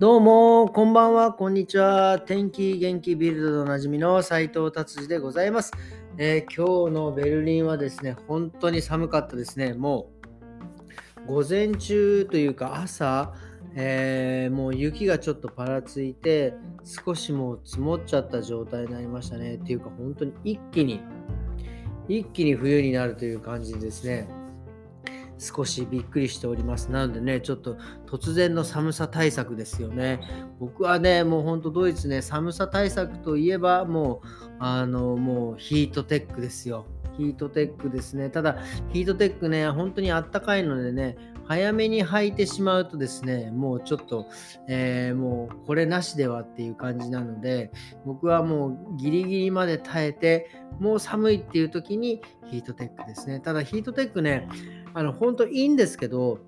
どうも、こんばんは、こんにちは。天気元気ビルドでおなじみの斉藤達治でございます、えー、今日のベルリンはですね、本当に寒かったですね。もう、午前中というか朝、えー、もう雪がちょっとぱらついて、少しもう積もっちゃった状態になりましたね。っていうか、本当に一気に、一気に冬になるという感じですね。少しびっくりしております。なのでね、ちょっと突然の寒さ対策ですよね。僕はね、もうほんとドイツね、寒さ対策といえば、もう、あの、もうヒートテックですよ。ヒートテックですね。ただ、ヒートテックね、本当にあったかいのでね、早めに履いてしまうとですね、もうちょっと、えー、もうこれなしではっていう感じなので、僕はもうギリギリまで耐えて、もう寒いっていう時にヒートテックですね。ただヒートテックね、あの本当いいんですけど、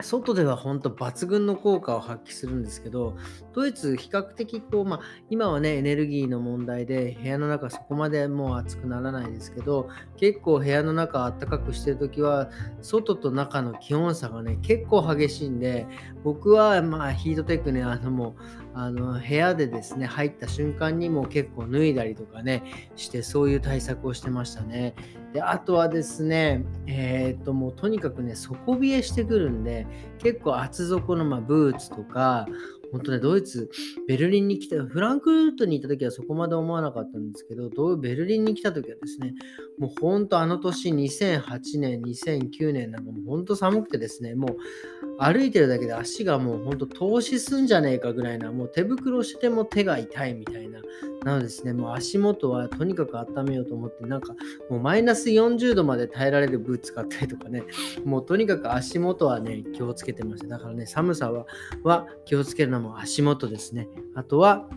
外では本当抜群の効果を発揮するんですけど、ドイツ比較的こう、まあ、今はね、エネルギーの問題で部屋の中そこまでもう暑くならないですけど、結構部屋の中暖かくしてるときは、外と中の気温差がね、結構激しいんで、僕はまあヒートテックね、あのもう、あの部屋でですね、入った瞬間にも結構脱いだりとかね、してそういう対策をしてましたね。で、あとはですね、えー、っともうとにかくね、底冷えしてくるんで、結構厚底のまブーツとか、本当ね、ドイツ、ベルリンに来た、フランクフルトに行った時はそこまで思わなかったんですけど、どうベルリンに来た時はですね、もう本当あの年、2008年、2009年なんかもう本当寒くてですね、もう歩いてるだけで足がもう本当投資すんじゃねえかぐらいな、もう手袋しても手が痛いみたいな。なのですね、もう足元はとにかく温めようと思って、なんかもうマイナス40度まで耐えられるブーツ買ったりとかね、もうとにかく足元はね、気をつけてました。だからね、寒さはは気をつけるのも足元ですね。あとは、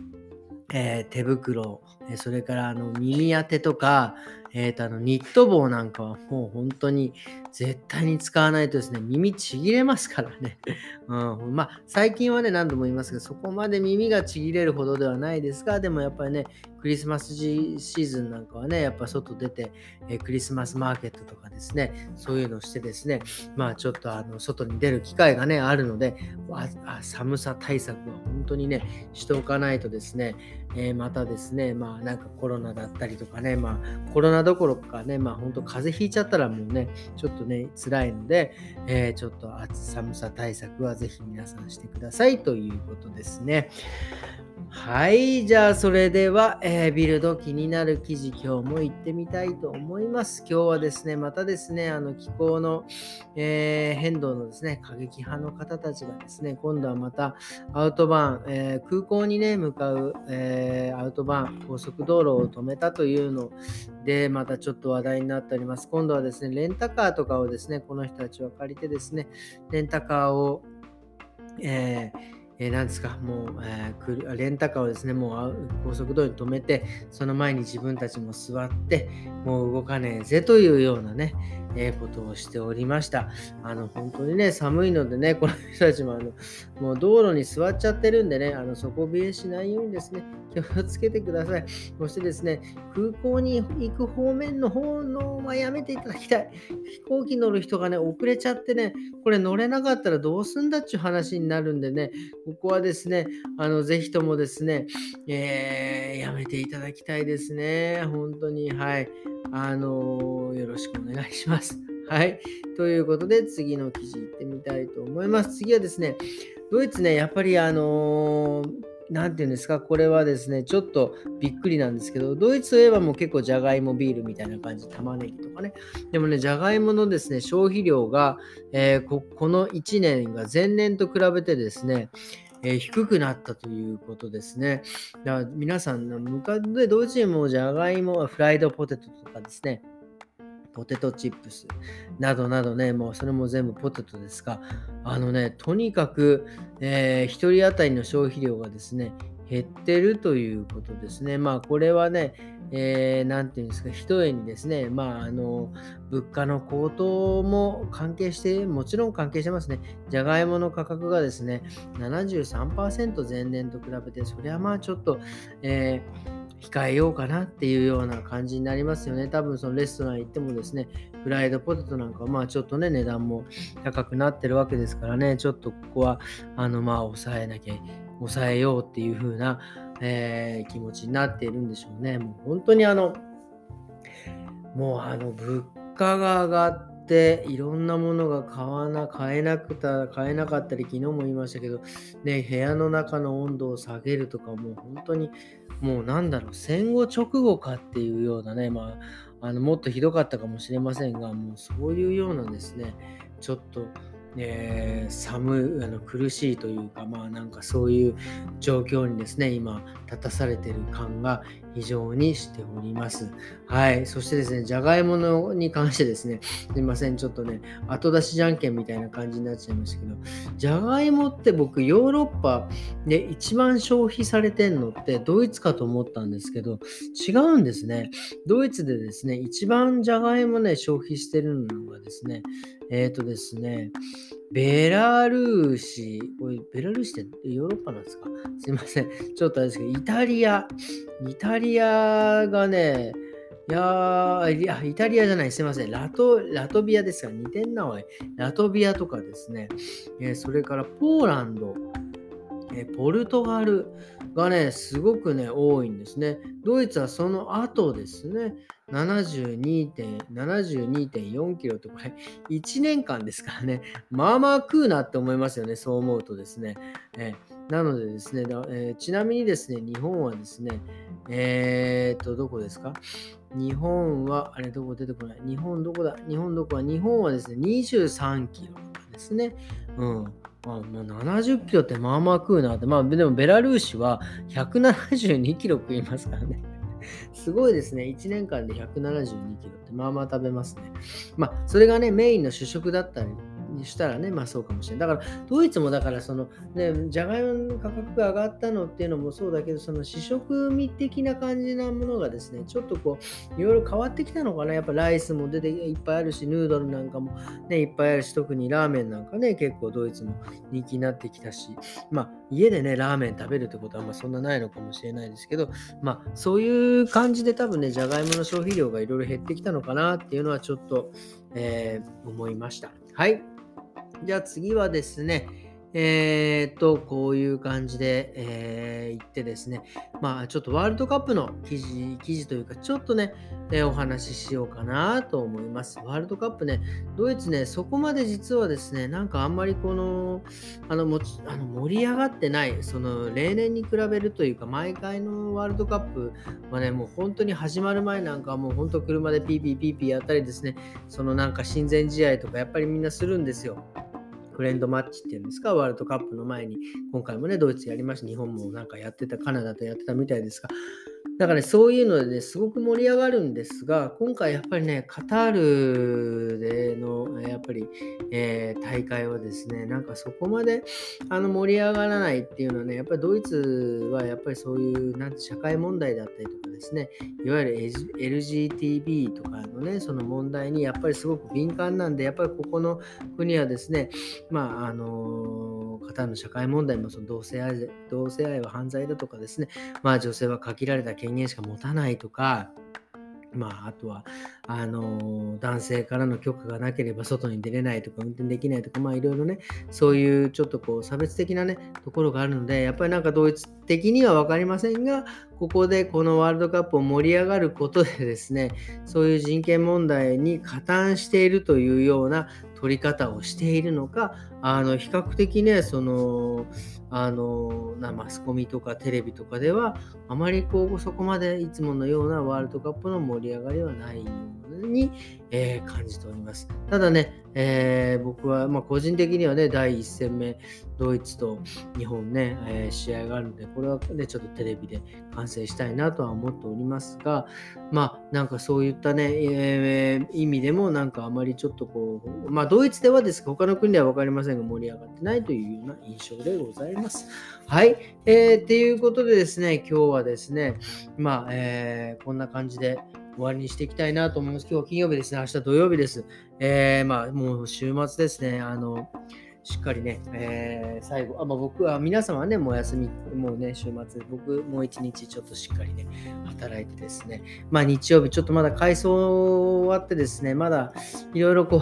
えー、手袋、それからあの耳当てとか、えーと、あのニット帽なんかはもう本当に絶対に使わないとですね、耳ちぎれますからね。うん、まあ、最近はね、何度も言いますけど、そこまで耳がちぎれるほどではないですが、でもやっぱりね、クリスマスシーズンなんかはね、やっぱ外出て、え、クリスマスマーケットとかですね、そういうのをしてですね、まあちょっとあの外に出る機会がね、あるので、寒さ対策は本当にね、しておかないとですね、えー、またですね、まあなんかコロナだったりとかね、まあコロナどころかね、まあ本当風邪ひいちゃったらもうね、ちょっとね、辛いので、えー、ちょっと暑寒さ対策はぜひ皆さんしてくださいということですね。はい。じゃあ、それでは、えー、ビルド気になる記事、今日も行ってみたいと思います。今日はですね、またですね、あの気候の、えー、変動のですね、過激派の方たちがですね、今度はまたアウトバーン、えー、空港にね、向かう、えアウトバーン、高速道路を止めたというので、またちょっと話題になっております。今度はですね、レンタカーとかをですね、この人たちは借りてですね、レンタカーを、えーえー、ですか、もう、えー、レンタカーをですね、もう高速道路に止めて、その前に自分たちも座って、もう動かねえぜというようなね、えー、ことをしておりました。あの、本当にね、寒いのでね、この人たちもあの、もう道路に座っちゃってるんでね、あの底冷えしないようにですね、気をつけてください。そしてですね、空港に行く方面の方のはやめていただきたい。飛行機乗る人がね、遅れちゃってね、これ乗れなかったらどうすんだっちゅう話になるんでね、ここはですね、あの、ぜひともですね、えー、やめていただきたいですね。本当に、はい。あのー、よろしくお願いします。はい。ということで、次の記事いってみたいと思います。次はですね、ドイツね、やっぱりあのー何て言うんですか、これはですね、ちょっとびっくりなんですけど、ドイツといえばもう結構じゃがいもビールみたいな感じ、玉ねぎとかね。でもね、じゃがいものですね、消費量が、えー、ここの1年が前年と比べてですね、えー、低くなったということですね。だから皆さん、昔でドイツ人もじゃがいも、フライドポテトとかですね、ポテトチップスなどなどね、もうそれも全部ポテトですが、あのね、とにかく、えー、1人当たりの消費量がですね、減ってるということですね。まあ、これはね、えー、て言うんですか、ひとえにですね、まあ、あの、物価の高騰も関係して、もちろん関係してますね。じゃがいもの価格がですね、73%前年と比べて、そりゃまあちょっと、えー控えようかなっていうような感じになりますよね。多分そのレストラン行ってもですね、フライドポテトなんかはまあちょっとね、値段も高くなってるわけですからね、ちょっとここは、あの、まあ抑えなきゃ、抑えようっていう風な、えー、気持ちになっているんでしょうね。もう本当にあの、もうあの、物価が上がって、いろんなものが買わな買えなくた買えなかったり昨日も言いましたけど、ね、部屋の中の温度を下げるとかもう本当にもうなんだろう戦後直後かっていうようなね、まあ、あのもっとひどかったかもしれませんがもうそういうようなですねちょっとえー、寒いあの苦しいというかまあなんかそういう状況にですね今立たされてる感が非常にしております。はい。そしてですね、じゃがいものに関してですね、すいません、ちょっとね、後出しじゃんけんみたいな感じになっちゃいましたけど、じゃがいもって僕、ヨーロッパで一番消費されてんのってドイツかと思ったんですけど、違うんですね。ドイツでですね、一番じゃがいもね、消費してるのがですね、えっ、ー、とですね、ベラルーシ、これベラルーシってヨーロッパなんですか？すいません。ちょっとあれですけど、イタリア、イタリアがね、いやいや、イタリアじゃない、すいません。ラト、ラトビアですか似てんな、おい。ラトビアとかですね。えー、それからポーランド、えー、ポルトガルがね、すごくね、多いんですね。ドイツはその後ですね。72.4キロってこれ1年間ですからね、まあまあ食うなって思いますよね、そう思うとですね。え、なのでですね、え、ちなみにですね、日本はですね、えー、っと、どこですか？日本は、あれどこ出てこない？日本どこだ？日本どこは日本はですね、23キロですね。うん。まあ、もう70キロってまあまあ食うなって。まあでもベラルーシは172キロ食いますからね。すごいですね。1年間で172キロってまあまあ食べますね。まあ、それがね、メインの主食だったりにしたらね、まあそうかもしれない。だから、ドイツもだから、その、ね、じゃがいもの価格が上がったのっていうのもそうだけど、その試食味的な感じなものがですね、ちょっとこう、いろいろ変わってきたのかな。やっぱライスも出ていっぱいあるし、ヌードルなんかもね、いっぱいあるし、特にラーメンなんかね、結構ドイツも人気になってきたし、まあ、家でね、ラーメン食べるってことはまあそんなないのかもしれないですけど、まあ、そういう感じで多分ね、じゃがいもの消費量がいろいろ減ってきたのかなっていうのはちょっと、えー、思いました。はい。じゃあ次はですね、えー、っと、こういう感じで、えー、言ってですね、まあちょっとワールドカップの記事、記事というか、ちょっとね、えー、お話ししようかなと思います。ワールドカップね、ドイツね、そこまで実はですね、なんかあんまりこの、あの、もちあの盛り上がってない、その例年に比べるというか、毎回のワールドカップはね、もう本当に始まる前なんかもう本当車でピーピーピーピーやったりですね、そのなんか親善試合とかやっぱりみんなするんですよ。フレンドマッチっていうんですか、ワールドカップの前に、今回もね、ドイツやりました、日本もなんかやってた、カナダとやってたみたいですが、だから、そういうのでね、すごく盛り上がるんですが、今回やっぱりね、カタールでの、やっぱり、えー、大会はですね、なんかそこまであの盛り上がらないっていうのはね、やっぱりドイツはやっぱりそういう、なんて社会問題だったりとかですね、いわゆる LGTB とかのね、その問題にやっぱりすごく敏感なんで、やっぱりここの国はですね、まあ、あの方の社会問題もその同性愛同性愛は犯罪だとかですね、まあ、女性は限られた権限しか持たないとか、まあ、あとは、あの男性からの許可がなければ外に出れないとか、運転できないとか、まあ、いろいろね、そういうちょっとこう、差別的なね、ところがあるので、やっぱりなんか同一的には分かりませんが、ここでこのワールドカップを盛り上がることでですね、そういう人権問題に加担しているというような取り方をしているのか、あの比較的ね、そのあのなマスコミとかテレビとかでは、あまりこうそこまでいつものようなワールドカップの盛り上がりはないに、えー、感じております。ただね、えー、僕は、まあ、個人的にはね、第1戦目、ドイツと日本ね、えー、試合があるので、これはね、ちょっとテレビで観戦したいなとは思っておりますが、まあ、なんかそういったね、えー、意味でも、なんかあまりちょっとこう、まあ、ドイツではですが、他の国では分かりませんが、盛り上がってないというような印象でございます。はい。えー、っていうことでですね、今日はですね、まあ、えー、こんな感じで、終わりにしていきたいなと思います。今日は金曜日ですね。明日土曜日です。えー、まあ、もう週末ですね。あの、しっかりね、えー、最後、あまあ、僕は、皆様はね、もう休み、もうね、週末、僕、もう一日ちょっとしっかりね、働いてですね、まあ日曜日、ちょっとまだ改装終わってですね、まだいろいろこう、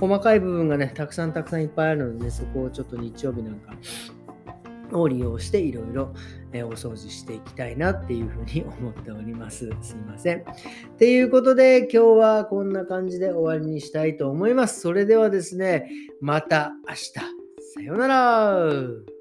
細かい部分がね、たくさんたくさんいっぱいあるので、ね、そこをちょっと日曜日なんか、を利用していろいろお掃除していきたいなっていうふうに思っております。すいません。っていうことで今日はこんな感じで終わりにしたいと思います。それではですね、また明日。さようなら。